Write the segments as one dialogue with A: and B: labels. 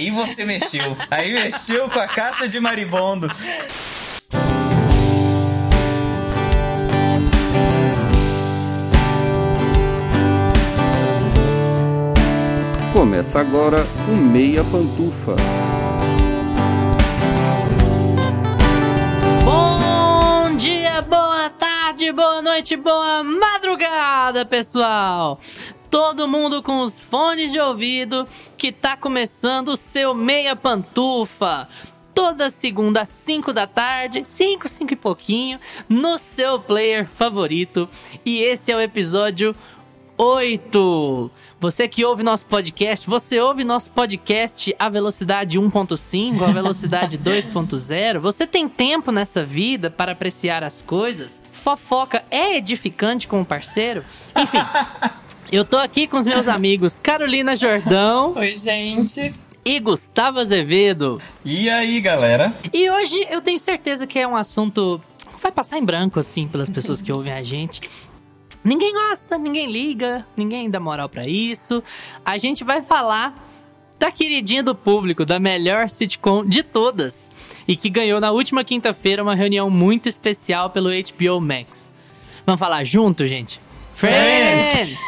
A: Aí você mexeu. Aí mexeu com a caixa de maribondo.
B: Começa agora o Meia Pantufa.
C: Bom dia, boa tarde, boa noite, boa madrugada, pessoal! Todo mundo com os fones de ouvido que tá começando o seu Meia Pantufa. Toda segunda às 5 da tarde, 5, 5 e pouquinho, no seu player favorito. E esse é o episódio 8. Você que ouve nosso podcast, você ouve nosso podcast a velocidade 1.5, a velocidade 2.0. Você tem tempo nessa vida para apreciar as coisas? Fofoca é edificante com o parceiro? Enfim, eu tô aqui com os meus amigos Carolina Jordão
D: Oi, gente.
C: e Gustavo Azevedo.
A: E aí, galera?
C: E hoje eu tenho certeza que é um assunto que vai passar em branco, assim, pelas pessoas que ouvem a gente. Ninguém gosta, ninguém liga, ninguém dá moral pra isso. A gente vai falar da queridinha do público, da melhor sitcom de todas. E que ganhou na última quinta-feira uma reunião muito especial pelo HBO Max. Vamos falar junto, gente? Friends!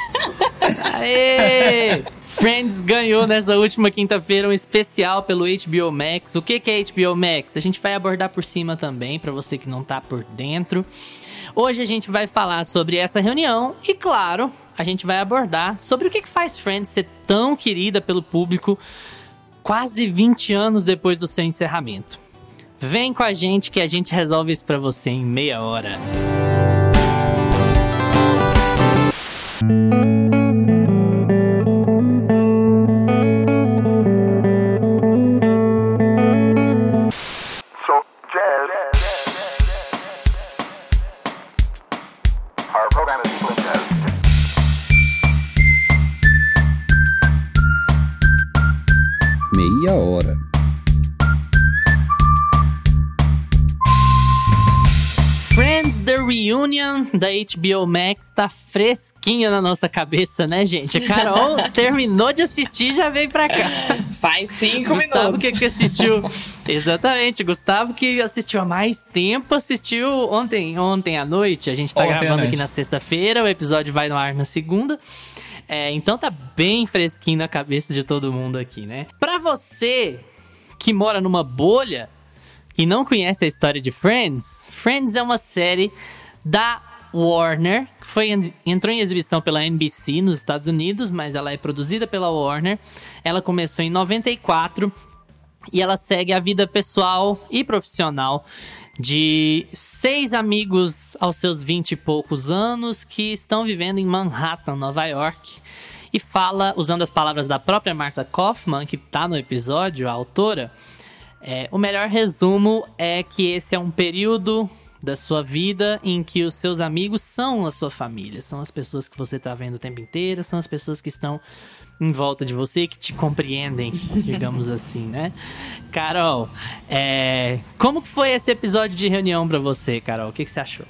C: Aê! Friends ganhou nessa última quinta-feira um especial pelo HBO Max. O que que é HBO Max? A gente vai abordar por cima também, pra você que não tá por dentro. Hoje a gente vai falar sobre essa reunião e, claro, a gente vai abordar sobre o que faz Friends ser tão querida pelo público quase 20 anos depois do seu encerramento. Vem com a gente que a gente resolve isso pra você em meia hora.
E: So
C: Reunion da HBO Max tá fresquinha na nossa cabeça, né, gente? A Carol terminou de assistir e já veio pra cá.
D: Faz cinco
C: Gustavo
D: minutos.
C: que, que assistiu. Exatamente, Gustavo que assistiu há mais tempo, assistiu ontem, ontem à noite. A gente tá
A: Ontem
C: gravando aqui na sexta-feira, o episódio vai no ar na segunda. É, então tá bem fresquinho na cabeça de todo mundo aqui, né? Pra você que mora numa bolha e não conhece a história de Friends, Friends é uma série da Warner, que foi, entrou em exibição pela NBC nos Estados Unidos, mas ela é produzida pela Warner. Ela começou em 94 e ela segue a vida pessoal e profissional de seis amigos aos seus vinte e poucos anos que estão vivendo em Manhattan, Nova York. E fala, usando as palavras da própria Martha Kaufman, que tá no episódio, a autora, é, o melhor resumo é que esse é um período da sua vida em que os seus amigos são a sua família, são as pessoas que você tá vendo o tempo inteiro, são as pessoas que estão em volta de você que te compreendem, digamos assim, né? Carol, é, como que foi esse episódio de reunião pra você, Carol? O que, que você achou?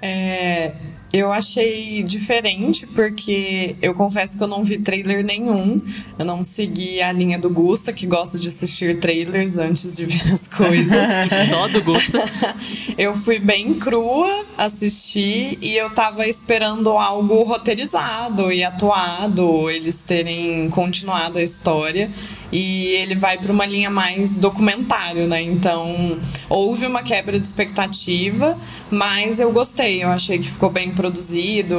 D: É, eu achei diferente porque eu confesso que eu não vi trailer nenhum. Eu não segui a linha do Gusta, que gosta de assistir trailers antes de ver as coisas.
C: Só do Gusta.
D: eu fui bem crua assistir e eu tava esperando algo roteirizado e atuado, eles terem continuado a história. E ele vai para uma linha mais documentário, né? Então, houve uma quebra de expectativa, mas eu gostei. Eu achei que ficou bem produzido.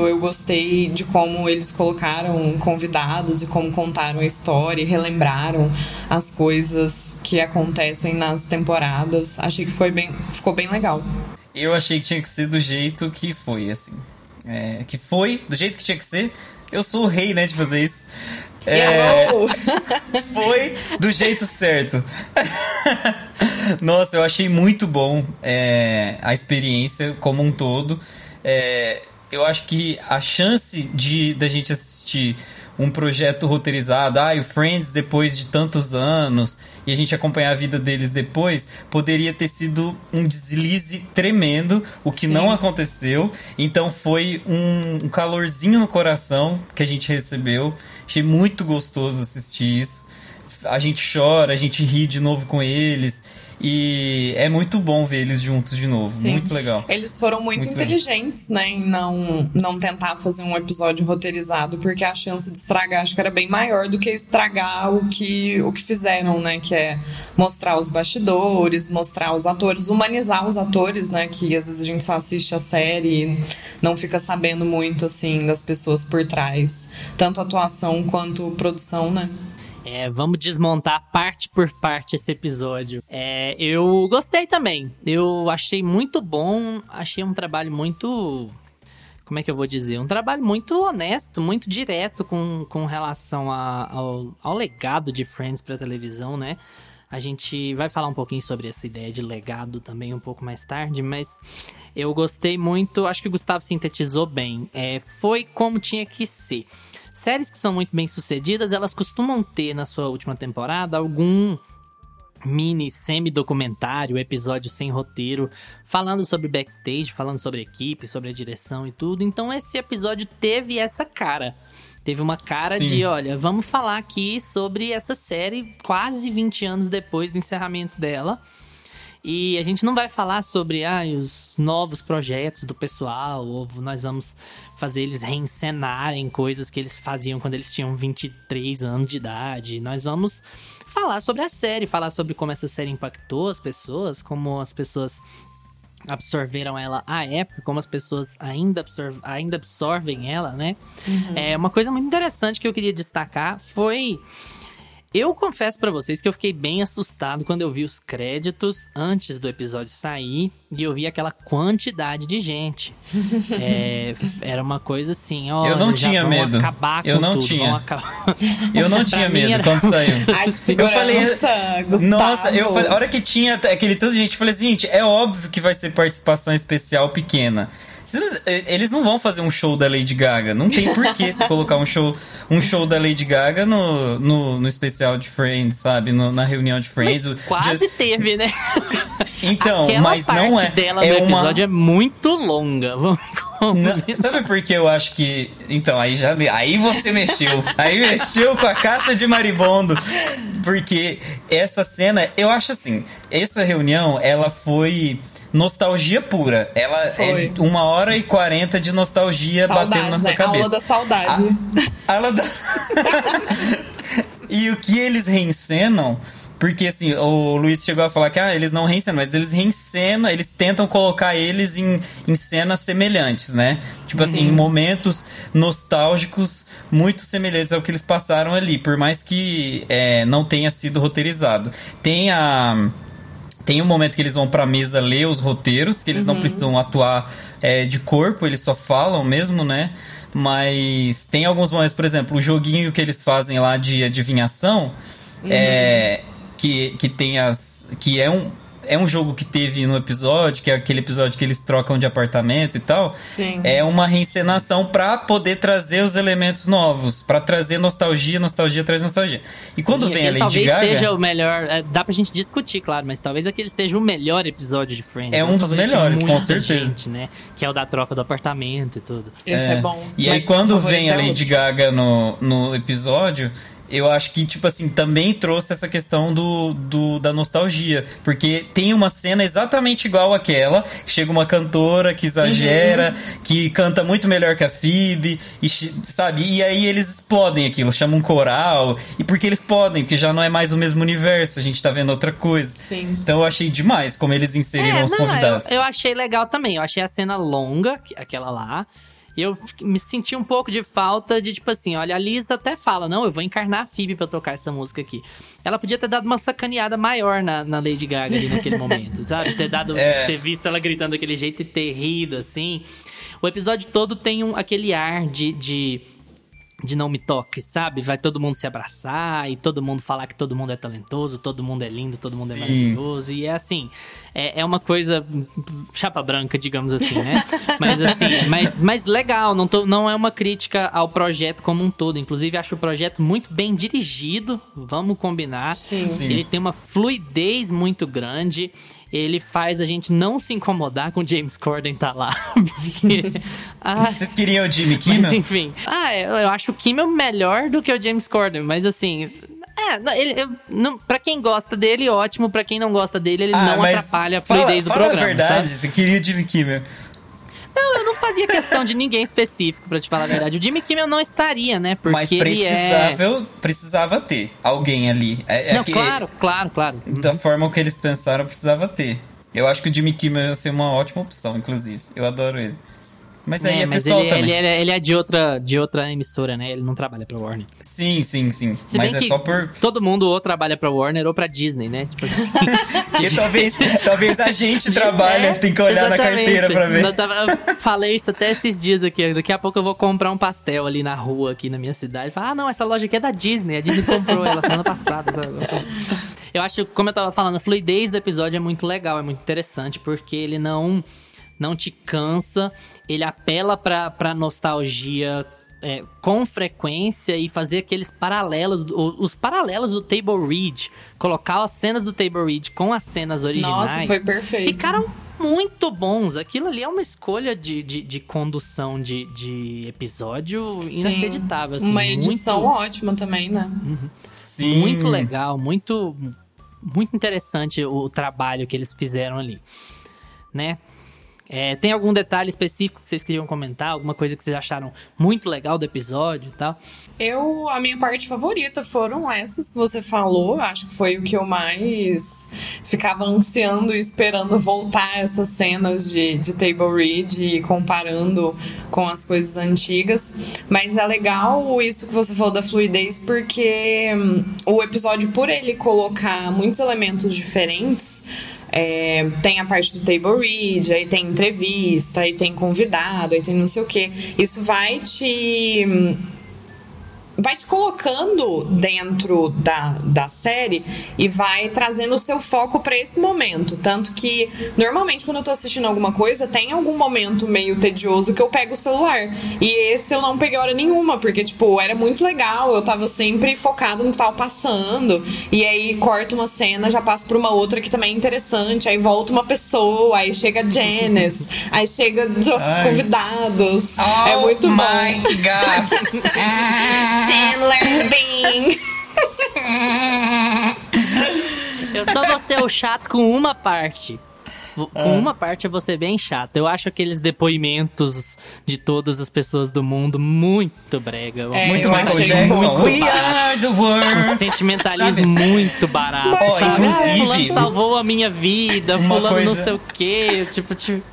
D: Eu gostei de como eles colocaram convidados e como contaram a história e relembraram as coisas que acontecem nas temporadas. Achei que foi bem, ficou bem legal.
A: Eu achei que tinha que ser do jeito que foi, assim. É, que foi, do jeito que tinha que ser. Eu sou o rei, né, de fazer isso. É, foi do jeito certo. Nossa, eu achei muito bom é, a experiência como um todo. É, eu acho que a chance de da gente assistir um projeto roteirizado, ah, o Friends depois de tantos anos, e a gente acompanhar a vida deles depois, poderia ter sido um deslize tremendo, o que
D: Sim.
A: não aconteceu. Então foi um, um calorzinho no coração que a gente recebeu. Achei muito gostoso assistir isso. A gente chora, a gente ri de novo com eles. E é muito bom ver eles juntos de novo.
D: Sim.
A: Muito legal.
D: Eles foram muito,
A: Muito
D: inteligentes, né, em não, não tentar fazer um episódio roteirizado, porque a chance de estragar acho que era bem maior do que estragar o que, o que fizeram, né, que é mostrar os bastidores, mostrar os atores, humanizar os atores, né, que às vezes a gente só assiste a série e não fica sabendo muito, assim, das pessoas por trás, tanto atuação quanto produção, né.
C: É, vamos desmontar parte por parte esse episódio. É, eu gostei também. Eu achei muito bom. Achei um trabalho muito. Como é que eu vou dizer? Um trabalho muito honesto, muito direto com, com relação a- ao, ao legado de Friends pra televisão, né? A gente vai falar um pouquinho sobre essa ideia de legado também um pouco mais tarde, mas eu gostei muito. Acho que o Gustavo sintetizou bem. É, foi como tinha que ser. Séries que são muito bem sucedidas, elas costumam ter na sua última temporada algum mini semi-documentário, episódio sem roteiro, falando sobre backstage, falando sobre equipe, sobre a direção e tudo. Então esse episódio teve essa cara. Teve uma cara
A: Sim.
C: de, olha, vamos falar aqui sobre essa série quase 20 anos depois do encerramento dela. E a gente não vai falar sobre ah, os novos projetos do pessoal, ou nós vamos fazer eles reencenarem coisas que eles faziam quando eles tinham 23 anos de idade. Nós vamos falar sobre a série, falar sobre como essa série impactou as pessoas, como as pessoas absorveram ela à época, como as pessoas ainda, ainda absorvem ela, né? É uma coisa muito interessante que eu queria destacar foi eu confesso pra vocês que eu fiquei bem assustado quando eu vi os créditos antes do episódio sair e eu vi aquela quantidade de gente. É, era uma coisa assim, ó.
A: Eu não tinha medo.
C: Acabar com
A: Eu não
C: tudo,
A: tinha. Eu não tinha medo
C: era-
A: quando saiu.
D: Ai,
A: Eu falei,
D: Gustavo.
A: nossa, eu falei, a hora que tinha aquele tanto de gente, eu falei assim, gente, é óbvio que vai ser participação especial pequena. Eles, eles não vão fazer um show da Lady Gaga. Não tem porquê você colocar um show, um show da Lady Gaga no, no, no especial de Friends, sabe? No- na reunião de Friends.
C: Mas quase
A: Just-
C: teve, né?
A: Então,
C: Aquela
A: mas
C: parte
A: não é.
C: dela
A: é
C: no
A: uma-
C: episódio é muito longa. Vamos
A: Não, sabe por que eu acho que. Então, aí já. Aí você mexeu. Aí mexeu com a caixa de maribondo. Porque essa cena, eu acho assim, essa reunião, ela foi nostalgia pura. Ela
D: Foi.
A: é uma hora e quarenta de nostalgia batendo na sua
D: né?
A: cabeça.
D: Aula da saudade.
A: A ela dá... e o que eles reencenam, porque assim, o Luiz chegou a falar que ah, eles não reencenam, mas eles reencenam, eles tentam colocar eles em, em cenas semelhantes, né? Tipo assim, em momentos nostálgicos muito semelhantes ao que eles passaram ali, por mais que é, não tenha sido roteirizado. Tem a. Tem um momento que eles vão pra mesa ler os roteiros, que eles não precisam atuar é, de corpo, eles só falam mesmo, né? Mas tem alguns momentos, por exemplo, o joguinho que eles fazem lá de adivinhação, é, que, que tem as. que é um. É um jogo que teve no episódio, que é aquele episódio que eles trocam de apartamento e tal.
D: Sim.
A: É uma reencenação pra poder trazer os elementos novos, pra trazer nostalgia, nostalgia traz nostalgia. E quando
C: E
A: vem a Lady
C: talvez
A: Gaga,
C: seja o melhor. é, dá pra gente discutir, claro, mas talvez aquele seja o melhor episódio de Friends.
A: É um dos melhores, com certeza.
C: gente, né? Que é o da troca do apartamento e tudo.
D: Esse é, bom.
A: E aí, quando vem a
D: é
A: Lady. Gaga no, no episódio, eu acho que, tipo assim, também trouxe essa questão do, do, da nostalgia. Porque tem uma cena exatamente igual àquela, que chega uma cantora que exagera,
D: Uhum.
A: que canta muito melhor que a Phoebe, e, sabe? E aí eles explodem aquilo, chamam um coral. E porque eles podem, porque já não é mais o mesmo universo, a gente tá vendo outra coisa.
D: Sim.
A: Então eu achei demais como eles inseriram os
C: É, não,
A: convidados.
C: Eu, eu achei legal também. Eu achei a cena longa, que- aquela lá. E eu me senti um pouco de falta de, tipo assim, olha, a Lisa até fala, não, eu vou encarnar a Phoebe pra tocar essa música aqui. Ela podia ter dado uma sacaneada maior na, na Lady Gaga ali naquele momento, sabe? Ter dado,
A: É.
C: ter visto ela gritando daquele jeito e ter rido, assim. O episódio todo tem um, aquele ar de... de de não me toque, sabe? Vai todo mundo se abraçar e todo mundo falar que todo mundo é talentoso, todo mundo é lindo, todo mundo é
A: Sim.
C: maravilhoso. E é assim, é, é uma coisa chapa branca, digamos assim, né? mas assim, mas, mas legal, não, tô, não é uma crítica ao projeto como um todo. Inclusive, acho o projeto muito bem dirigido, vamos combinar.
D: Sim.
A: Sim.
C: Ele tem uma fluidez muito grande. Ele faz a gente não se incomodar com o James Corden tá lá. Porque. ah,
A: Vocês queriam o Jimmy
C: mas
A: Kimmel?
C: enfim. Ah, eu, acho o Kimmel melhor do que o James Corden, mas assim. É, ele, eu, não, pra quem gosta dele, ótimo. Pra quem não gosta dele, ele
A: Ah,
C: não
A: mas
C: atrapalha a
A: fala-
C: fluidez do
A: fala
C: programa.
A: a verdade,
C: sabe?
A: você queria o Jimmy Kimmel.
C: Não, eu não fazia questão de ninguém específico, pra te falar a verdade. O Jimmy Kimmel não estaria, né? Porque
A: Mas
C: ele é.
A: precisava, precisava ter alguém ali. É, é
C: Não,
A: que-
C: claro, claro, claro.
A: Da forma que eles pensaram, precisava ter. Eu acho que o Jimmy Kimmel ia ser uma ótima opção, inclusive. Eu adoro ele. Mas aí é,
C: mas
A: pessoal
C: ele,
A: também.
C: ele, é- ele é de outra, de outra emissora, né? Ele não trabalha pra Warner.
A: Sim, sim, sim.
C: Se
A: Mas é só por.
C: todo mundo ou trabalha pra Warner ou pra Disney, né? Tipo assim.
A: Porque talvez, talvez a gente trabalha,
C: É,
A: tem que olhar na carteira pra ver.
C: Eu, eu falei isso até esses dias aqui. Daqui a pouco eu vou comprar um pastel ali na rua, aqui na minha cidade. Falar, ah, não, essa loja aqui é da Disney. A Disney comprou ela semana passada. Eu acho, como eu tava falando, a fluidez do episódio é muito legal, é muito interessante, porque ele não, não te cansa, ele apela pra, pra nostalgia. é, com frequência e fazer aqueles paralelos, os paralelos do Table Read, colocar as cenas do Table Read com as cenas originais.
D: Nossa, foi perfeito.
C: Ficaram muito bons. Aquilo ali é uma escolha de, de, de condução de, de episódio
D: Sim.
C: inacreditável. Assim,
D: Uma edição
C: muito,
D: ótima também, né?
A: Sim.
C: muito legal, muito, muito interessante o, o trabalho que eles fizeram ali, né? É, tem algum detalhe específico que vocês queriam comentar? Alguma coisa que vocês acharam muito legal do episódio e tal?
D: Eu, a minha parte favorita foram essas que você falou. Acho que foi o que eu mais ficava ansiando e esperando voltar essas cenas de, de Table Read e comparando com as coisas antigas. Mas é legal isso que você falou da fluidez, porque hum, o episódio, por ele colocar muitos elementos diferentes. É, tem a parte do table read, aí tem entrevista, aí tem convidado, aí tem não sei o que. Isso vai te vai te colocando dentro da, da série e vai trazendo o seu foco pra esse momento. Tanto que, normalmente, quando eu tô assistindo alguma coisa, tem algum momento meio tedioso que eu pego o celular. E esse eu não peguei hora nenhuma, porque, tipo, era muito legal, eu tava sempre focada no que tava passando. E aí corta uma cena, já passa pra uma outra que também é interessante, aí volta uma pessoa, aí chega a Janice, aí chega os
A: Ai.
D: convidados. é
A: Oh
D: muito bom.
A: my God. Ah.
D: Chandler Bing.
C: Eu só vou ser o chato com uma parte. Vo-
A: Ah.
C: Com uma parte eu vou ser bem chato. Eu acho aqueles depoimentos de todas as pessoas do mundo muito brega.
D: É,
A: Muito Michael Jackson.
D: muito
A: We
C: barato.
A: are the
C: Um
A: world.
C: sentimentalismo
A: Sabe?
C: muito barato.
D: Mas,
C: sabe?
A: inclusive-
C: Ah, fulano salvou a minha vida, fulano não
A: coisa-
C: sei o quê. Tipo, tipo.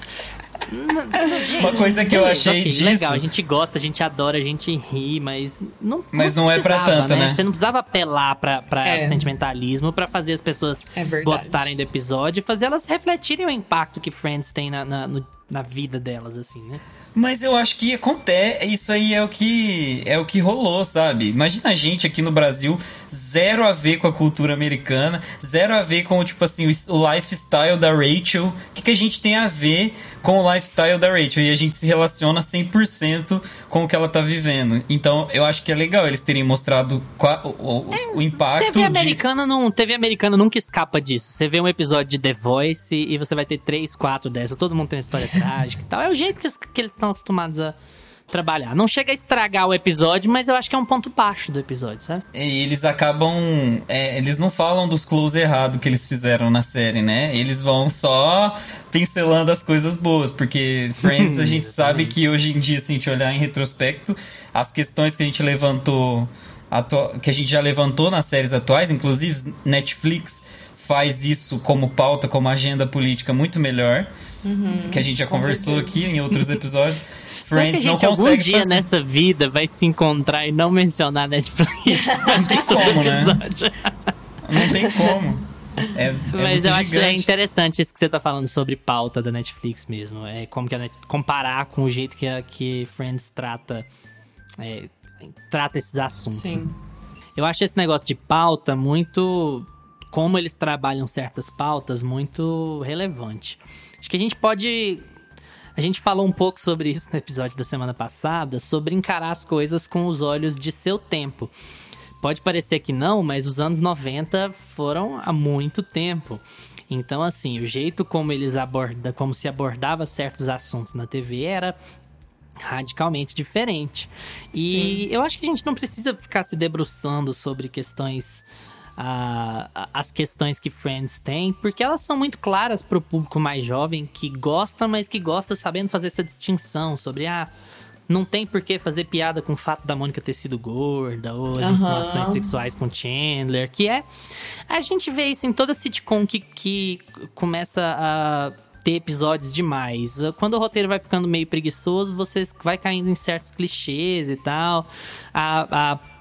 A: Uma coisa que eu achei
C: ok,
A: disso.
C: Legal, a gente gosta, a gente adora, a gente ri, mas não.
A: Mas não é pra
C: precisava,
A: tanto, né?
C: Você não precisava apelar pra, pra
D: É.
C: sentimentalismo pra fazer as pessoas
D: É
C: gostarem do episódio e fazer elas refletirem o impacto que Friends tem na, na, no- na vida delas, assim, né?
A: Mas eu acho que acontece, isso aí é o que é o que rolou, sabe? Imagina a gente aqui no Brasil, zero a ver com a cultura americana, zero a ver com tipo assim o, o lifestyle da Rachel. Que, a gente tem a ver com o lifestyle da Rachel? E a gente se relaciona 100% com o que ela tá vivendo. Então, eu acho que é legal eles terem mostrado o, o- o impacto
C: TV
A: de
C: americana, não, TV americana nunca escapa disso. Você vê um episódio de The Voice e você vai ter três, quatro dessas. Todo mundo tem uma história trágica e tal. É o jeito que, que eles estão acostumados a trabalhar. Não chega a estragar o episódio, mas eu acho que é um ponto baixo do episódio, sabe?
A: E eles acabam. é, eles não falam dos close errado que eles fizeram na série, né? Eles vão só pincelando as coisas boas, porque Friends a gente sabe que hoje em dia, se a gente olhar em retrospecto, as questões que a gente levantou. que a gente já levantou nas séries atuais, inclusive Netflix faz isso como pauta, como agenda política muito melhor. que a gente já conversou
D: certeza.
A: aqui em outros episódios.
C: Será que a
A: Friends não
C: gente algum dia
A: fazer.
C: nessa vida vai se encontrar e não mencionar Netflix? Não
A: tem como, né?
C: episódio.
A: Não tem como. É, é
C: Mas eu acho que é
A: gigante.
C: interessante isso que você tá falando sobre pauta da Netflix mesmo. É como que a Net... comparar com o jeito que, a, que Friends trata. é, trata esses assuntos.
D: Sim.
C: Eu acho esse negócio de pauta muito. Como eles trabalham certas pautas, muito relevante. Acho que a gente pode. A gente falou um pouco sobre isso no episódio da semana passada, sobre encarar as coisas com os olhos de seu tempo. Pode parecer que não, mas os anos 90 foram há muito tempo. Então, assim, o jeito como eles abordam, como se abordava certos assuntos na TV era radicalmente diferente. E eu acho que a gente não precisa ficar se debruçando sobre questões. Ah, as questões que Friends tem, porque elas são muito claras para o público mais jovem que gosta, mas que gosta sabendo fazer essa distinção sobre ah, não tem por que fazer piada com o fato da Mônica ter sido gorda ou as
D: Aham.
C: insinuações sexuais com Chandler, que é a gente vê isso em toda sitcom que, que começa a ter episódios demais. Quando o roteiro vai ficando meio preguiçoso, você vai caindo em certos clichês e tal. A, a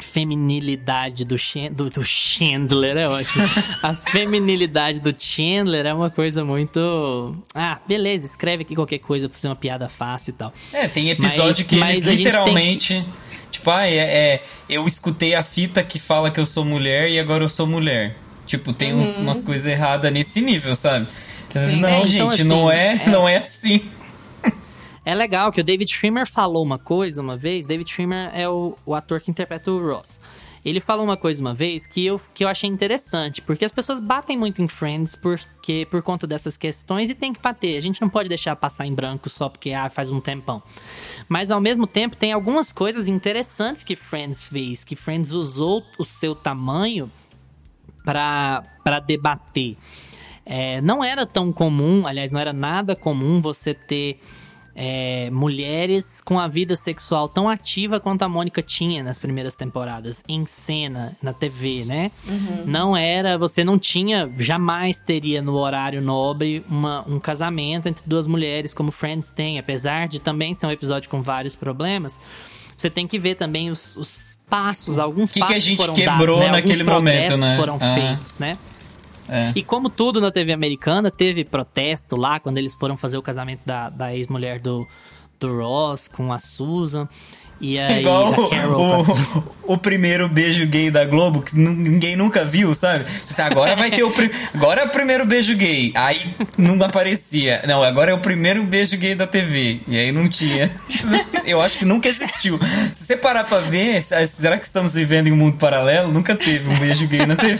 C: feminilidade do, Chan- do, do Chandler é ótimo. a feminilidade do Chandler é uma coisa muito. Ah, beleza, escreve aqui qualquer coisa pra fazer uma piada fácil e tal.
A: É, tem episódio
C: Mas-
A: que
C: mas
A: eles literalmente. Tipo, ah, é, é, eu escutei a fita que fala que eu sou mulher e agora eu sou mulher. Tipo, tem uns- umas coisas erradas nesse nível, sabe?
D: Sim.
A: Não,
C: É, então,
A: gente, não,
C: assim,
A: é,
C: é-
A: não é assim.
C: É legal que o David Schwimmer falou uma coisa uma vez. David Schwimmer é o, o ator que interpreta o Ross. Ele falou uma coisa uma vez que eu, que eu achei interessante, porque as pessoas batem muito em Friends porque, por conta dessas questões e tem que bater. A gente não pode deixar passar em branco só porque ah, faz um tempão. Mas ao mesmo tempo tem algumas coisas interessantes que Friends fez, que Friends usou o seu tamanho para debater. É, não era tão comum, aliás, não era nada comum você ter é, mulheres com a vida sexual tão ativa quanto a Mônica tinha nas primeiras temporadas, em cena, na TV, né? Não era, você não tinha, jamais teria no horário nobre uma, um casamento entre duas mulheres como Friends tem, apesar de também ser um episódio com vários problemas. Você tem que ver também os, os passos, alguns
A: Que que a
C: passos
A: gente
C: foram
A: quebrou
C: dados, né?
A: naquele
C: alguns
A: momento, né?
C: foram
A: Ah.
C: feitos, né?
A: É.
C: E como tudo na TV americana, teve protesto lá quando eles foram fazer o casamento da, da ex-mulher do, do Ross com a Susan. E aí
A: Igual o, o primeiro beijo gay da Globo, que ninguém nunca viu, sabe? Agora vai ter o. Agora é o primeiro beijo gay. Aí não aparecia. Não, agora é o primeiro beijo gay da TV. E aí não tinha. Eu acho que nunca existiu. Se você parar pra ver, será que estamos vivendo em um mundo paralelo? Nunca teve um beijo gay na TV.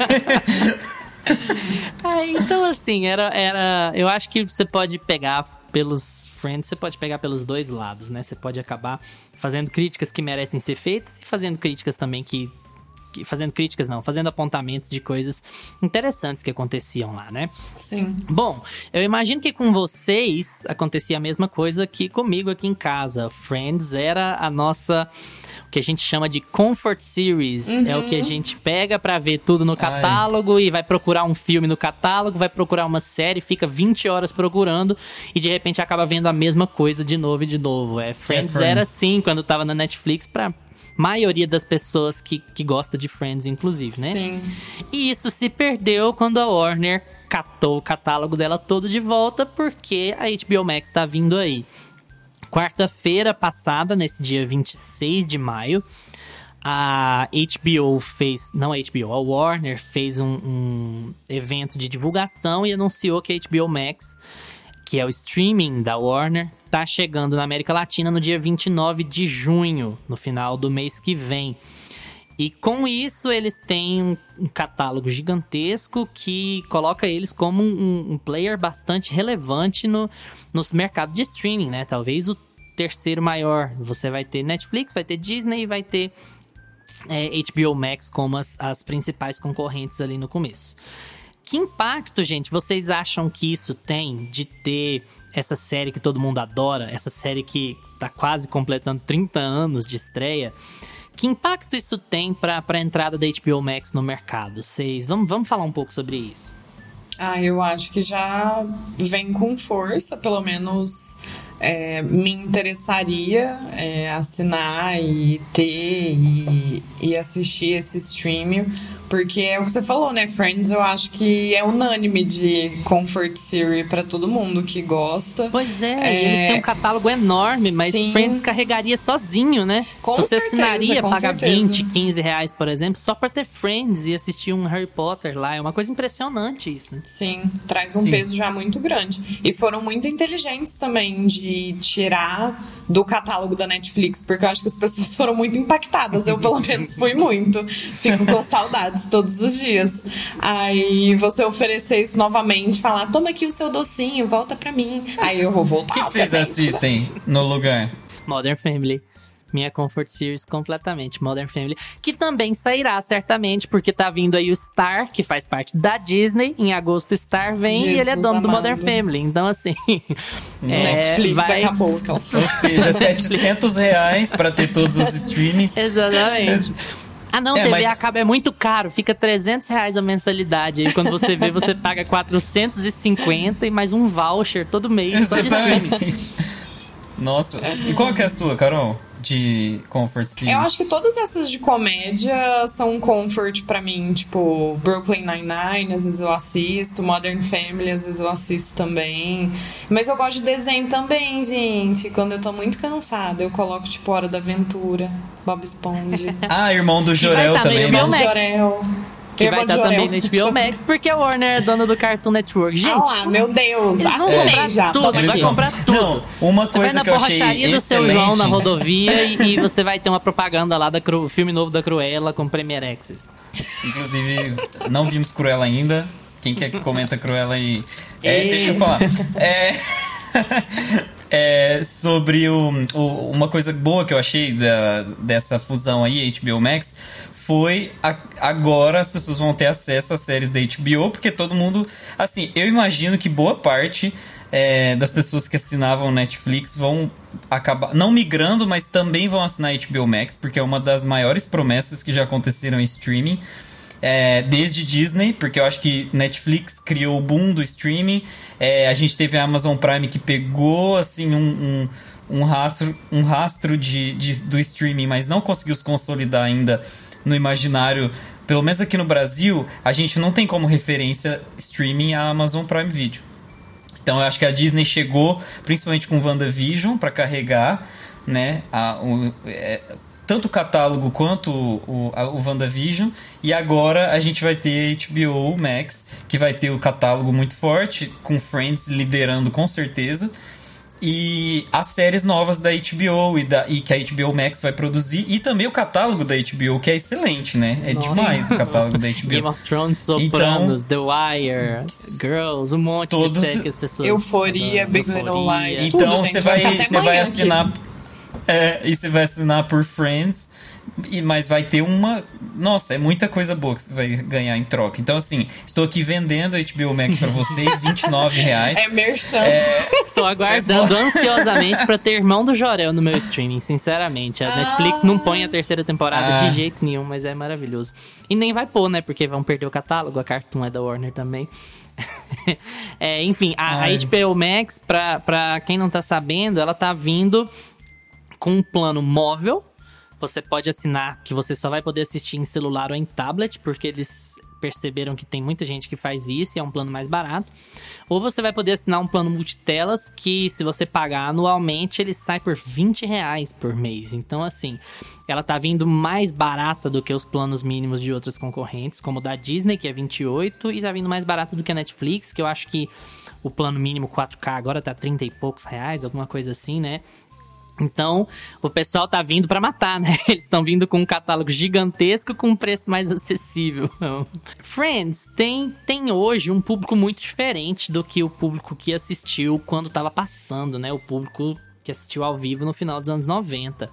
C: É, então, assim, era, era. Eu acho que você pode pegar pelos Friends, você pode pegar pelos dois lados, né? Você pode acabar fazendo críticas que merecem ser feitas e fazendo críticas também que. Fazendo críticas não, fazendo apontamentos de coisas interessantes que aconteciam lá, né?
D: Sim.
C: Bom, eu imagino que com vocês acontecia a mesma coisa que comigo aqui em casa. Friends era a nossa. O que a gente chama de comfort series. É o que a gente pega pra ver tudo no catálogo e vai procurar um filme no catálogo, vai procurar uma série, fica 20 horas procurando e de repente acaba vendo a mesma coisa de novo e de novo. É, Friends,
A: Friends.
C: era assim quando tava na Netflix pra maioria das pessoas que, que gosta de Friends, inclusive, né?
D: Sim.
C: E isso se perdeu quando a Warner catou o catálogo dela todo de volta, porque a HBO Max tá vindo aí. Quarta-feira passada, nesse dia 26 de maio, a HBO fez. Não a HBO, a Warner fez um, um evento de divulgação e anunciou que a HBO Max, que é o streaming da Warner, tá chegando na América Latina no dia 29 de junho, no final do mês que vem. E com isso, eles têm um, catálogo gigantesco que coloca eles como um, um player bastante relevante no, nos mercados de streaming, né? Talvez o terceiro maior. Você vai ter Netflix, vai ter Disney vai ter é, HBO Max como as, as principais concorrentes ali no começo. Que impacto, gente, vocês acham que isso tem de ter essa série que todo mundo adora, essa série que tá quase completando 30 anos de estreia? Que impacto isso tem para a entrada da HBO Max no mercado? Vocês, vamos, vamos falar um pouco sobre isso.
D: Ah, eu acho que já vem com força, pelo menos é, me interessaria é, assinar e ter e, e assistir esse streaming, Porque é o que você falou, né? Friends eu acho que é unânime de comfort series pra todo mundo que gosta.
C: Pois é,
D: É,
C: eles têm um catálogo enorme, mas
D: sim.
C: Friends carregaria sozinho, né?
D: Com
C: Você
D: certeza,
C: assinaria
D: com
C: pagar
D: certeza.
C: 20, 15 reais, por exemplo, só pra ter Friends e assistir um Harry Potter lá. É uma coisa impressionante isso, né?
D: Sim, traz um
A: Sim.
D: peso já muito grande. E foram muito inteligentes também de tirar do catálogo da Netflix, porque eu acho que as pessoas foram muito impactadas. Eu, pelo menos, fui muito. Fico com saudades todos os dias. Aí você oferecer isso novamente, falar: toma aqui o seu docinho, volta pra mim. Aí eu vou
A: O
D: voltar.
A: que, que vocês assistem no lugar?
C: Modern Family. Minha comfort series completamente, Modern Family. Que também sairá, certamente, porque tá vindo aí o Star, que faz parte da Disney. Em agosto, Star vem e ele é
D: Jesus
C: dono do
D: amado.
C: Modern Family. Então, assim. é,
D: Netflix
C: vai...
D: acabou.
A: Ou seja, 700 reais pra ter todos os streamings.
C: Exatamente. Ah, não,
A: É,
C: TV
A: mas-
C: a cabo é muito caro, fica 300 reais a mensalidade. Aí quando você vê, você paga 450 e mais um voucher todo mês só de streaming.
A: Exatamente. Nossa, e qual que é a sua, Carol? De comfort series?
D: Eu acho que todas essas de comédia são um comfort pra mim, tipo Brooklyn Nine-Nine, às vezes eu assisto, Modern Family, às vezes eu assisto também. Mas eu gosto de desenho também, gente. Quando eu tô muito cansada, eu coloco tipo Hora da Aventura, Bob Esponja.
A: Ah, irmão do Jorel
C: tá
A: também, né?
D: Irmão de
C: Max.
D: Jorel.
C: Que vai estar também
D: Jorel.
C: no HBO Max, porque a Warner é dona do Cartoon Network. Gente,
D: Ah lá, meu Deus,
C: eles vão comprar
D: já.
C: tudo, vai comprar tudo.
A: Não, uma
C: Você vai
A: coisa
C: na
A: que eu achei
C: borracharia do seu. João na rodovia e, e você vai ter uma propaganda lá da Cru, filme novo da Cruella com Premier Access.
A: Inclusive, não vimos Cruella ainda. Quem quer que comenta Cruella aí? É,
D: Ei.
A: deixa eu falar. É, é, sobre o, o- uma coisa boa que eu achei da, dessa fusão aí, HBO Max, foi a- agora as pessoas vão ter acesso às séries da HBO, porque todo mundo. Assim, eu imagino que boa parte é, das pessoas que assinavam Netflix vão acabar não migrando, mas também vão assinar HBO Max, porque é uma das maiores promessas que já aconteceram em streaming. É, desde Disney, porque eu acho que Netflix criou o boom do streaming. É, a gente teve a Amazon Prime que pegou assim um, um, um rastro, um rastro de, de- do streaming, mas não conseguiu se consolidar ainda no imaginário. Pelo menos aqui no Brasil, a gente não tem como referência streaming a Amazon Prime Video. Então eu acho que a Disney chegou, principalmente com WandaVision, para carregar, né? A, o, é, tanto o catálogo quanto o, a, o WandaVision. E agora a gente vai ter HBO Max, que vai ter o catálogo muito forte, com Friends liderando com certeza. E as séries novas da HBO e, da, e que a HBO Max vai produzir. E também o catálogo da HBO, que é excelente, né? É
C: Nossa.
A: demais o catálogo da HBO.
C: Game of Thrones, Sopranos, The Wire, Girls, um monte
A: Todos-
C: de série que as pessoas.
D: Euforia,
C: adoram.
D: Big Little. Lies.
A: Então
D: Tudo, gente,
A: você
D: vai
A: vai, vai assinar. É, e você vai assinar por Friends. E, mas vai ter uma. Nossa, é muita coisa boa que você vai ganhar em troca. Então, assim, estou aqui vendendo a HBO Max pra vocês, 29 reais.
D: É merchan.
C: Estou aguardando ansiosamente pra ter Irmão do Jorel no meu streaming, sinceramente. A Netflix não põe a terceira temporada
A: Ah.
C: de jeito nenhum, mas é maravilhoso. E nem vai pôr, né? Porque vão perder o catálogo, a Cartoon é da Warner também. É, enfim, a, a. HBO Max, pra, pra quem não tá sabendo, ela tá vindo com um plano móvel. Você pode assinar que você só vai poder assistir em celular ou em tablet, porque eles perceberam que tem muita gente que faz isso e é um plano mais barato. Ou você vai poder assinar um plano multitelas que, se você pagar anualmente, ele sai por 20 reais por mês. Então, assim, ela tá vindo mais barata do que os planos mínimos de outras concorrentes, como o da Disney, que é 28, e tá vindo mais barato do que a Netflix, que eu acho que o plano mínimo 4K agora tá 30 e poucos reais, alguma coisa assim, né? Então, o pessoal tá vindo pra matar, né? Eles estão vindo com um catálogo gigantesco com um preço mais acessível. Friends tem, tem hoje um público muito diferente do que o público que assistiu quando tava passando, né? O público que assistiu ao vivo no final dos anos 90.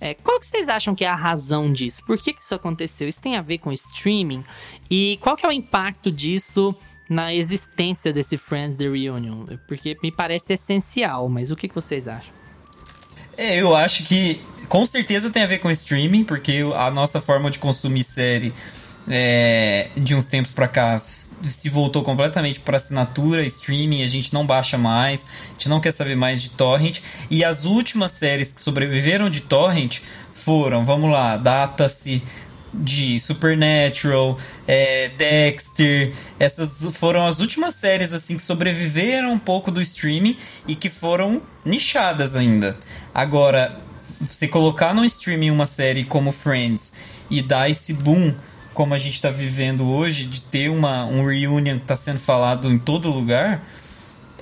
C: É, qual que vocês acham que é a razão disso? Por que, que isso aconteceu? Isso tem a ver com streaming? E qual que é o impacto disso na existência desse Friends The Reunion? Porque me parece essencial, mas o que, que vocês acham?
A: É, eu acho que com certeza tem a ver com streaming, porque a nossa forma de consumir série é, de uns tempos pra cá se voltou completamente para assinatura, streaming, a gente não baixa mais, a gente não quer saber mais de torrent. E as últimas séries que sobreviveram de torrent foram, vamos lá, data-se de Supernatural, é, Dexter. Essas foram as últimas séries assim que sobreviveram um pouco do streaming e que foram nichadas ainda. Agora, você colocar no streaming uma série como Friends e dar esse boom como a gente está vivendo hoje, de ter uma, um reunion que está sendo falado em todo lugar,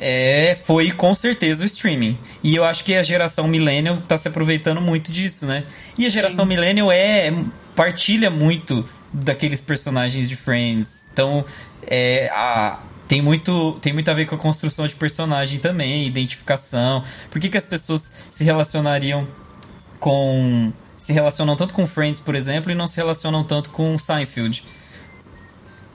A: é, foi com certeza o streaming. E eu acho que a geração millennial está se aproveitando muito disso, né? E a geração millennial é partilha muito daqueles personagens de Friends. Então, é, a, tem muito, tem muito a ver com a construção de personagem também, identificação. Por que, que as pessoas se relacionariam com. se relacionam tanto com Friends, por exemplo, e não se relacionam tanto com Seinfeld?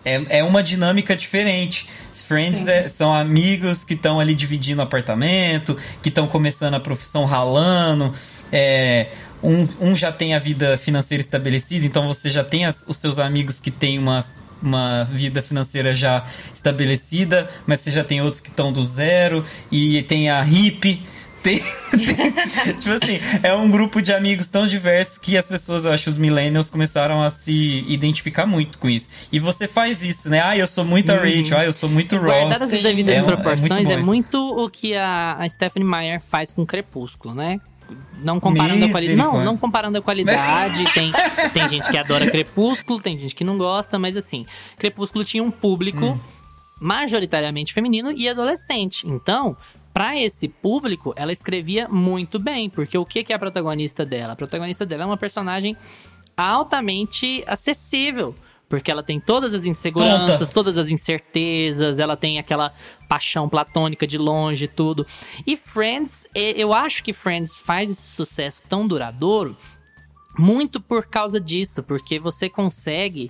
A: É, é uma dinâmica diferente. Friends é- são amigos que estão ali dividindo apartamento, que estão começando a profissão ralando. É, um, um já tem a vida financeira estabelecida, então você já tem as- os seus amigos que têm uma, uma vida financeira já estabelecida, mas você já tem outros que estão do zero, e tem a hippie. Tem, tem- tipo assim, é um grupo de amigos tão diverso que as pessoas, eu acho, os millennials começaram a se identificar muito com isso. E você faz isso, né? Ah, eu sou muito a Rachel, ah, eu sou muito Ross.
C: Guardadas as devidas
A: É é muito
C: proporções, é muito,
A: isso.
C: o que a, a Stephanie Meyer faz com Crepúsculo, né? Não comparando a qualidade. Não, não comparando a qualidade. tem, tem gente que adora Crepúsculo, tem gente que não gosta, mas assim, Crepúsculo tinha um público
A: Hum.
C: majoritariamente feminino e adolescente. Então, pra esse público, ela escrevia muito bem, porque o que que é a protagonista dela? A protagonista dela é uma personagem altamente acessível. Porque ela tem todas as inseguranças,
A: Tonta.
C: todas as incertezas, ela tem aquela paixão platônica de longe e tudo. E Friends, eu acho que Friends faz esse sucesso tão duradouro muito por causa disso, porque você consegue,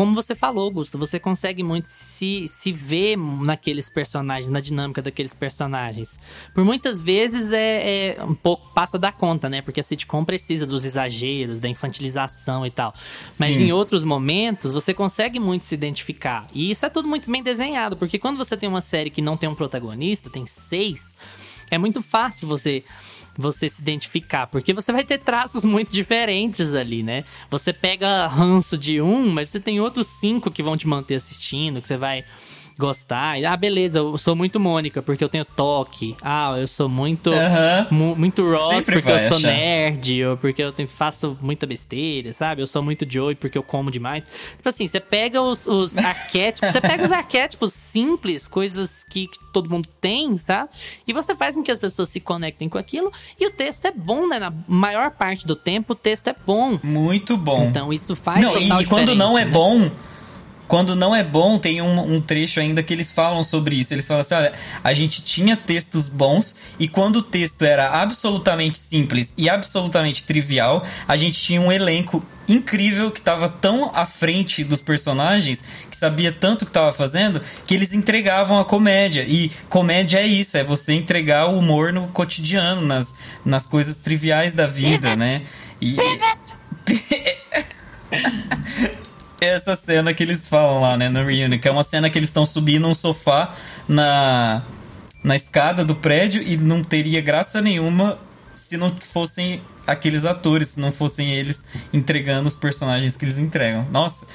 C: como você falou, Augusto, você consegue muito se, se ver naqueles personagens, na dinâmica daqueles personagens. Por muitas vezes é, é um pouco passa da conta, né? Porque a sitcom precisa dos exageros, da infantilização e tal. Mas
A: Sim.
C: em outros momentos você consegue muito se identificar. E isso é tudo muito bem desenhado, porque quando você tem uma série que não tem um protagonista, tem seis, é muito fácil você você se identificar, porque você vai ter traços muito diferentes ali, né? Você pega ranço de um, mas você tem outros cinco que vão te manter assistindo, que você vai gostar. E, Ah, beleza, eu sou muito Mônica, porque eu tenho toque. Ah, eu sou muito
A: Aham.
C: mu- muito Ross,
A: Sempre
C: porque eu sou
A: achar.
C: nerd, ou porque eu tenho- faço muita besteira, sabe? Eu sou muito Joey porque eu como demais. Tipo assim, você pega os, os arquétipos, você pega os arquétipos simples, coisas que, que todo mundo tem, sabe? E você faz com que as pessoas se conectem com aquilo. E o texto é bom, né? Na maior parte do tempo, o texto é bom.
A: Muito bom.
C: Então isso faz
A: não,
C: total
A: e quando não é
C: né?
A: bom, quando não é bom, tem um, um trecho ainda que eles falam sobre isso. Eles falam assim: olha, a gente tinha textos bons, e quando o texto era absolutamente simples e absolutamente trivial, a gente tinha um elenco incrível que estava tão à frente dos personagens, que sabia tanto o que estava fazendo, que eles entregavam a comédia. E comédia é isso, é você entregar o humor no cotidiano, nas, nas coisas triviais da vida, né? E, essa cena que eles falam lá, né, no reunion, que é uma cena que eles estão subindo um sofá na, na escada do prédio e não teria graça nenhuma se não fossem aqueles atores, se não fossem eles entregando os personagens que eles entregam. Nossa,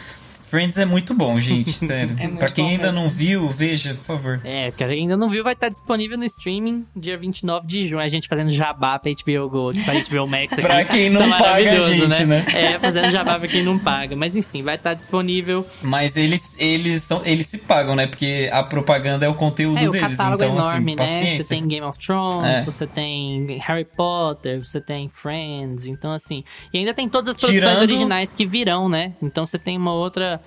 A: Friends é muito bom, gente, sério.
D: É
A: pra quem ainda
D: mesmo.
A: não viu, veja, por favor.
C: É, que ainda não viu, vai estar disponível no streaming dia 29 de junho. A gente fazendo jabá pra HBO Gold, pra HBO Max aqui.
A: Pra quem não
C: Tá
A: paga a
C: maravilhoso,
A: gente, né?
C: É, fazendo jabá pra quem não paga. Mas enfim, vai estar disponível.
A: Mas eles, eles, são, eles se pagam, né? Porque a propaganda é o conteúdo
C: É, o
A: deles.
C: catálogo
A: então,
C: é enorme,
A: assim,
C: né?
A: paciência.
C: Você tem Game of Thrones,
A: É.
C: você tem Harry Potter, você tem Friends, então assim. E ainda tem todas as produções
A: Tirando-
C: originais que virão, né? Então você tem uma outra.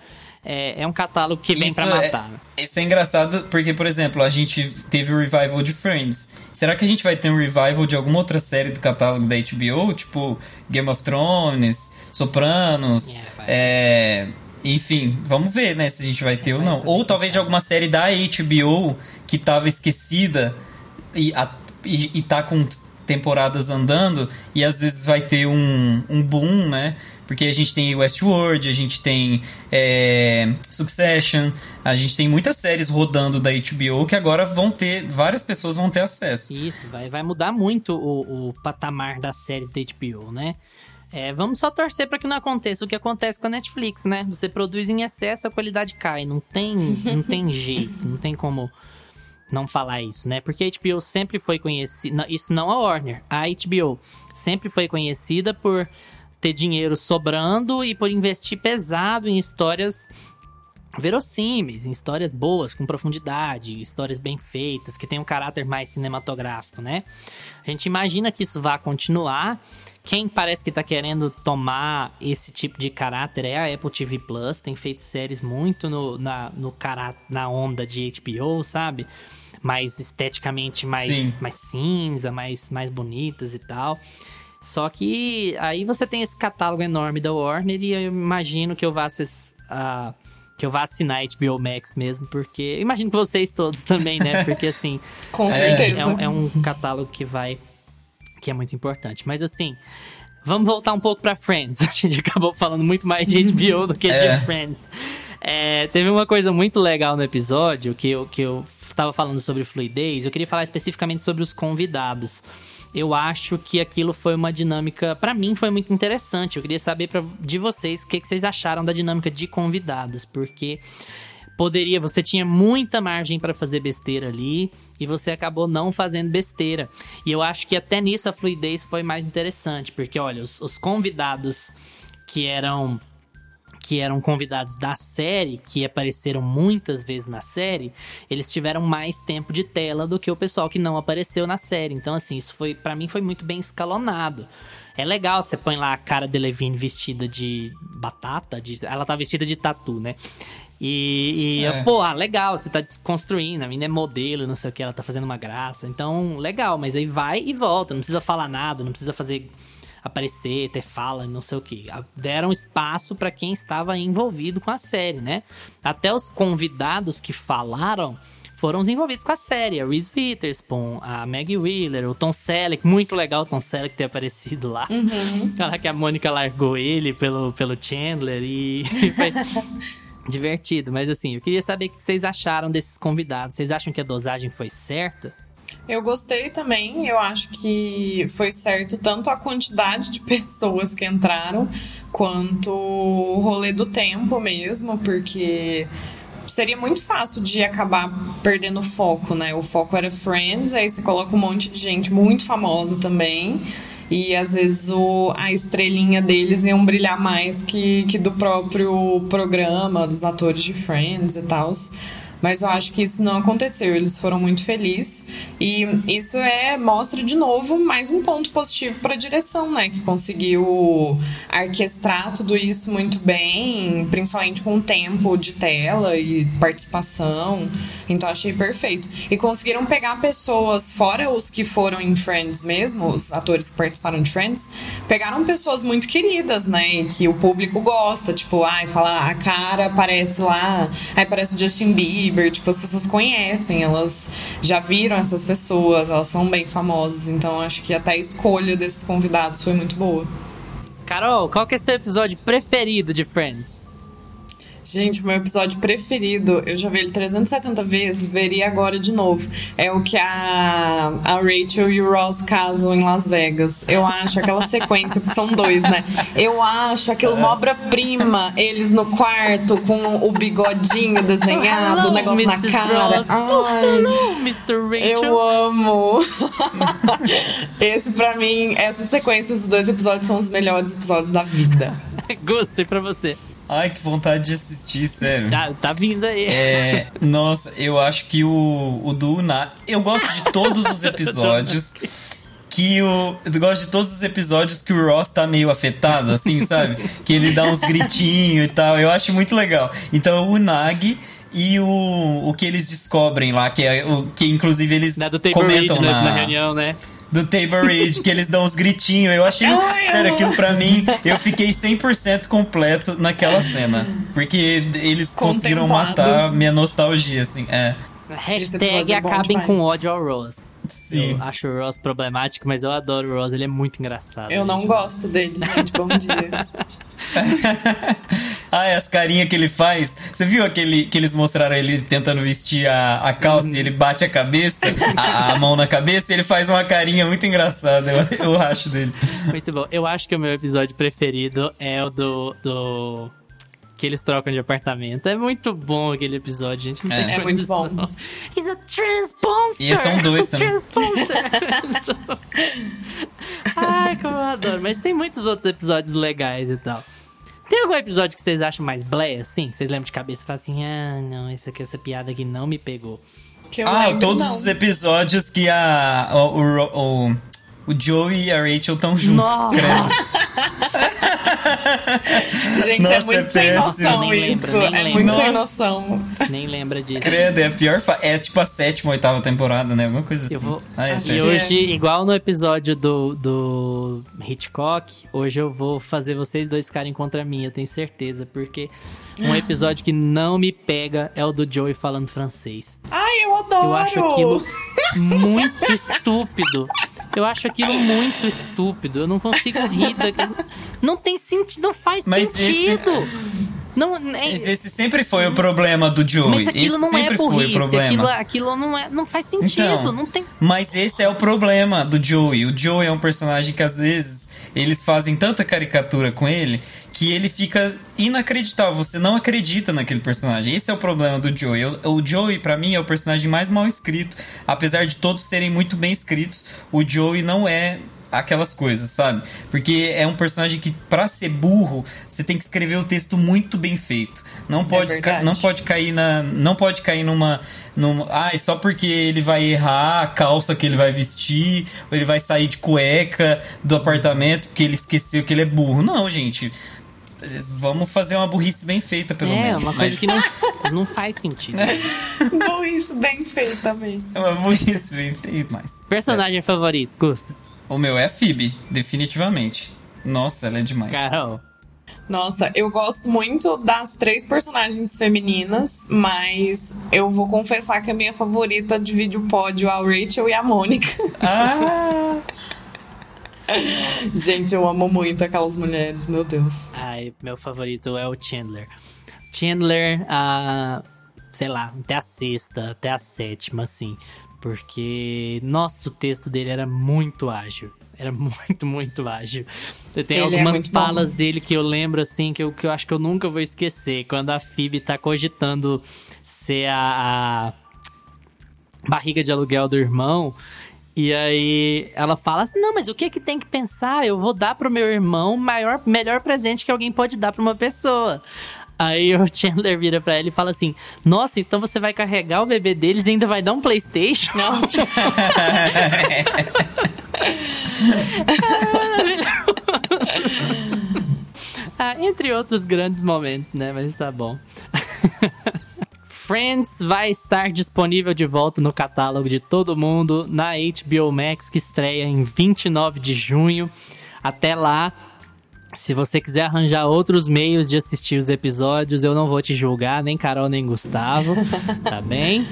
C: É, é um catálogo que vem pra
A: é-
C: matar.
A: Isso é engraçado porque, por exemplo, a gente teve o revival de Friends. Será que a gente vai ter um revival de alguma outra série do catálogo da HBO? Tipo Game of Thrones, Sopranos,
C: É, vai.
A: é, Enfim, vamos ver, né, se a gente vai ter ou não. Ou talvez de alguma série da HBO que tava esquecida e, a- e, e tá com temporadas andando e às vezes vai ter um, um boom, né? Porque a gente tem Westworld, a gente tem é, Succession, a gente tem muitas séries rodando da HBO que agora vão ter, várias pessoas vão ter acesso.
C: Isso, vai, vai mudar muito o, o patamar das séries da HBO, né? É, vamos só torcer pra que não aconteça o que acontece com a Netflix, né? Você produz em excesso, a qualidade cai. Não tem, não tem jeito, não tem como não falar isso, né? Porque a HBO sempre foi conhecida. Isso não a Warner, a HBO sempre foi conhecida por ter dinheiro sobrando e por investir pesado em histórias verossímeis, em histórias boas, com profundidade, histórias bem feitas, que tem um caráter mais cinematográfico, né? A gente imagina que isso vá continuar. Quem parece que tá querendo tomar esse tipo de caráter é a Apple TV Plus, tem feito séries muito no, na, no caráter, na onda de HBO, sabe? Mais esteticamente mais,
A: Sim.
C: mais cinza, mais, mais bonitas e tal. Só que aí você tem esse catálogo enorme da Warner e eu imagino que eu vá acess- ah, que eu vá assinar HBO Max mesmo, porque eu imagino que vocês todos também, né? Porque assim,
D: Com
C: é,
D: certeza.
C: é um, é um catálogo que vai que é muito importante. Mas assim, vamos voltar um pouco pra Friends. A gente acabou falando muito mais de HBO do que
A: É.
C: de Friends. É, teve uma coisa muito legal no episódio que eu, que eu tava falando sobre fluidez. Eu queria falar especificamente sobre os convidados. Eu acho que aquilo foi uma dinâmica, pra mim foi muito interessante. Eu queria saber pra, de vocês o que, que vocês acharam da dinâmica de convidados, porque poderia, você tinha muita margem pra fazer besteira ali e você acabou não fazendo besteira. E eu acho que até nisso a fluidez foi mais interessante, porque olha, os, os convidados que eram que eram convidados da série, que apareceram muitas vezes na série, eles tiveram mais tempo de tela do que o pessoal que não apareceu na série. Então, assim, isso foi para mim foi muito bem escalonado. É legal, você põe lá a cara de Levine vestida de batata, de- ela tá vestida de tatu, né? E, e
A: É.
C: pô, ah, legal, você tá desconstruindo, a menina é modelo, não sei o que, ela tá fazendo uma graça. Então, legal, mas aí vai e volta, não precisa falar nada, não precisa fazer aparecer, ter fala, não sei o que. Deram espaço pra quem estava envolvido com a série, né? Até os convidados que falaram foram os envolvidos com a série. A Reese Witherspoon, a Maggie Wheeler, o Tom Selleck. Muito legal o Tom Selleck ter aparecido lá. Aquela que a Mônica largou ele pelo, pelo Chandler e divertido. Mas assim, eu queria saber o que vocês acharam desses convidados. Vocês acham que a dosagem foi certa?
D: Eu gostei também, eu acho que foi certo tanto a quantidade de pessoas que entraram, quanto o rolê do tempo mesmo, porque seria muito fácil de acabar perdendo o foco, né? O foco era Friends, aí você coloca um monte de gente muito famosa também. E às vezes o, a estrelinha deles iam brilhar mais que, que do próprio programa, dos atores de Friends e tal. Mas eu acho que isso não aconteceu. Eles foram muito felizes. E isso é mostra de novo mais um ponto positivo para a direção, né? Que conseguiu orquestrar tudo isso muito bem, principalmente com o tempo de tela e participação. Então achei perfeito. E conseguiram pegar pessoas, fora os que foram em Friends mesmo, os atores que participaram de Friends, pegaram pessoas muito queridas, né? E que o público gosta. Tipo, ai, falar a cara aparece lá, aí aparece o Justin Bieber. Tipo, as pessoas conhecem, elas já viram essas pessoas, elas são bem famosas. Então acho que até a escolha desses convidados foi muito boa.
C: Carol, qual que é seu episódio preferido de Friends?
D: Gente, meu episódio preferido, eu já vi ele 370 vezes, veria agora de novo. É o que a, a Rachel e o Ross casam em Las Vegas. Eu acho aquela sequência, porque são dois, né? Eu acho aquilo uma obra-prima. Eles no quarto com o bigodinho desenhado, o negócio na
C: Mrs.
D: cara.
C: Ross. Oh,
D: Ai,
C: hello, Mr. Rachel.
D: eu amo. Esse, pra mim, essas sequências dos dois episódios são os melhores episódios da vida.
C: Gostei pra você.
A: Ai, que vontade de assistir, sério.
C: Tá, tá vindo aí.
A: É, nossa, eu acho que o, o do Na. Eu gosto de todos os episódios que o. Eu gosto de todos os episódios que o Ross tá meio afetado, assim, sabe? Que ele dá uns gritinhos e tal. Eu acho muito legal. Então o Nag e o, o que eles descobrem lá, que é o que inclusive eles
C: Da do
A: comentam
C: na,
A: na,
C: na reunião, né?
A: Do Tabor Reid, que eles dão uns gritinhos. Eu achei, sério, aquilo pra mim, eu fiquei 100% completo naquela cena. Porque eles conseguiram matar minha nostalgia, assim. É,
C: Hashtag
D: é
C: acabem com ódio ao Ross.
A: sim.
C: Eu acho o Ross problemático, mas eu adoro o Ross, ele é muito engraçado.
D: Eu não
C: gente.
D: gosto dele, gente. Bom dia.
A: Ah, as carinhas que ele faz. Você viu aquele que eles mostraram ele tentando vestir a, a calça e ele bate a cabeça, a, a mão na cabeça e ele faz uma carinha muito engraçada. Eu, eu acho dele.
C: Muito bom. Eu acho que o meu episódio preferido é o do. do... Que eles trocam de apartamento. É muito bom aquele episódio, gente. Não
A: É.
C: tem
D: É muito bom.
C: He's a transponster!
A: E são dois também.
C: Transponster! Ai, como eu adoro. Mas tem muitos outros episódios legais e tal. Tem algum episódio que vocês acham mais blé, assim? Que vocês lembram de cabeça e falam assim: ah, não, esse aqui, essa piada aqui não me pegou.
D: Que eu
A: Ah,
D: lembro,
A: todos
D: não.
A: os episódios que a. O, o, o, o Joey e a Rachel estão juntos.
C: Nossa.
A: credo.
D: Gente,
A: Nossa,
D: é muito
A: é
D: sem
A: péssimo.
D: noção
C: Nem lembro,
D: isso.
C: nem
D: é
C: lembro.
D: muito sem
A: Nossa.
D: noção.
C: Nem lembra disso.
A: Credo, é a pior. fa- É tipo a sétima, oitava temporada, né? Alguma coisa assim.
C: Eu vou-
A: Ah, é
D: Acho
C: E hoje, igual no episódio do, do Hitchcock, hoje eu vou fazer vocês dois ficarem contra mim, eu tenho certeza, porque um episódio que não me pega é o do Joey falando francês.
D: Ai, eu adoro!
C: Eu acho aquilo muito estúpido. Eu acho aquilo muito estúpido. Eu não consigo rir daquilo. Não tem sentido, não faz
A: Mas esse-
C: sentido. Não, é,
A: Mas Esse sempre foi o problema do Joey.
C: mas aquilo
A: esse
C: não é burrice,
A: problema.
C: aquilo, aquilo não, é, não faz sentido,
A: Então,
C: não tem
A: Mas esse é o problema do Joey. O Joey é um personagem que às vezes eles fazem tanta caricatura com ele que ele fica inacreditável. Você não acredita naquele personagem. Esse é o problema do Joey. O, Joey, pra mim, é o personagem mais mal escrito. Apesar de todos serem muito bem escritos, o Joey não é aquelas coisas, sabe? Porque é um personagem que, pra ser burro, você tem que escrever o texto muito bem feito. Não pode, ca-
D: verdade.
A: não pode cair na. Não pode cair numa. numa ah, só porque ele vai errar a calça que ele vai vestir, ou ele vai sair de cueca do apartamento porque ele esqueceu que ele é burro. Não, gente. Vamos fazer uma burrice bem feita, pelo
C: É,
A: menos.
C: uma coisa
A: Mas
C: que não, não faz sentido.
D: Isso bem feito também.
A: É uma burrice bem feita, mas.
C: Personagem favorito, Gusta?
A: O meu é a Phoebe, definitivamente. Nossa, ela é demais.
C: Carol.
D: Nossa, eu gosto muito das três personagens femininas, mas eu vou confessar que a minha favorita divide o pódio a Rachel e a Mônica.
A: Ah!
D: Gente, eu amo muito aquelas mulheres, meu Deus.
C: Ai, meu favorito é o Chandler. Chandler, a. sei lá, até a sexta, até a sétima, assim. Porque, nossa, o texto dele era muito ágil. Era muito, muito ágil. Tem
D: Ele é
C: algumas
D: bom.
C: falas dele que eu lembro, assim, que eu, que eu acho que eu nunca vou esquecer. Quando a Phoebe tá cogitando ser a- a barriga de aluguel do irmão. E aí ela fala assim: "Não, mas o que que tem que pensar? Eu vou dar pro meu irmão o maior melhor presente que alguém pode dar pra uma pessoa". Aí o Chandler vira pra ela e fala assim: "Nossa, então você vai carregar o bebê deles e ainda vai dar um PlayStation?"
D: Nossa,
C: Ah, entre outros grandes momentos, né? Mas tá bom. Friends vai estar disponível de volta no catálogo de todo mundo na HBO Max, que estreia em 29 de junho. Até lá, se você quiser arranjar outros meios de assistir os episódios, eu não vou te julgar, nem Carol nem Gustavo, tá bem?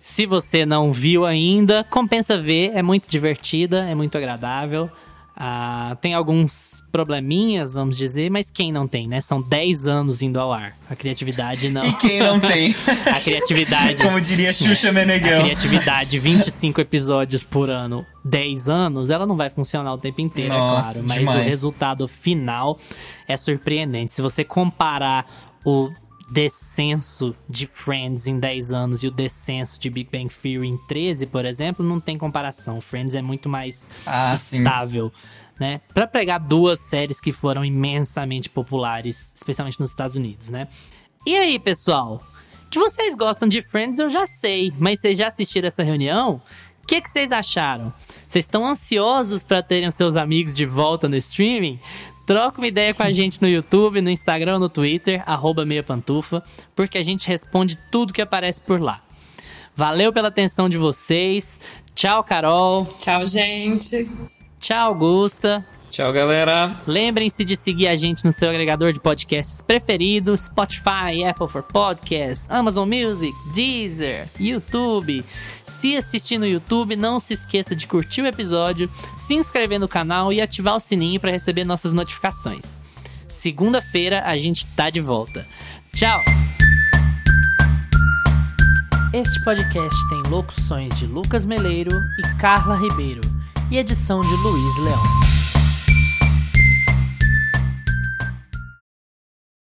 C: Se você não viu ainda, compensa ver, é muito divertida, é muito agradável. Ah, tem alguns probleminhas, vamos dizer, mas quem não tem, né? São 10 anos indo ao ar. A criatividade não.
A: E quem não tem?
C: A criatividade.
A: Como diria Xuxa
C: A
A: Menegão.
C: criatividade, 25 episódios por ano, 10 anos, ela não vai funcionar o tempo inteiro,
A: Nossa,
C: é claro. Mas
A: demais.
C: o resultado final é surpreendente. Se você comparar o descenso de Friends em 10 anos e o descenso de Big Bang Theory em 13, por exemplo, não tem comparação. Friends é muito mais
A: Ah, sim.
C: estável. Né? Pra pegar duas séries que foram imensamente populares, especialmente nos Estados Unidos, né? E aí, pessoal? Que vocês gostam de Friends, eu já sei, mas vocês já assistiram essa reunião? O que, que vocês acharam? Vocês estão ansiosos para terem os seus amigos de volta no streaming? Troca uma ideia com a gente no YouTube, no Instagram, no Twitter, arroba meia pantufa, porque a gente responde tudo que aparece por lá. Valeu pela atenção de vocês. Tchau, Carol.
D: tchau, gente.
C: Tchau, Augusta.
A: Tchau, galera.
C: Lembrem-se de seguir a gente no seu agregador de podcasts preferido: Spotify, Apple for Podcasts, Amazon Music, Deezer, YouTube. Se assistir no YouTube, não se esqueça de curtir o episódio, se inscrever no canal e ativar o sininho para receber nossas notificações. Segunda-feira a gente tá de volta. Tchau! Este podcast tem locuções de Lucas Meleiro e Carla Ribeiro e edição de Luiz Leão.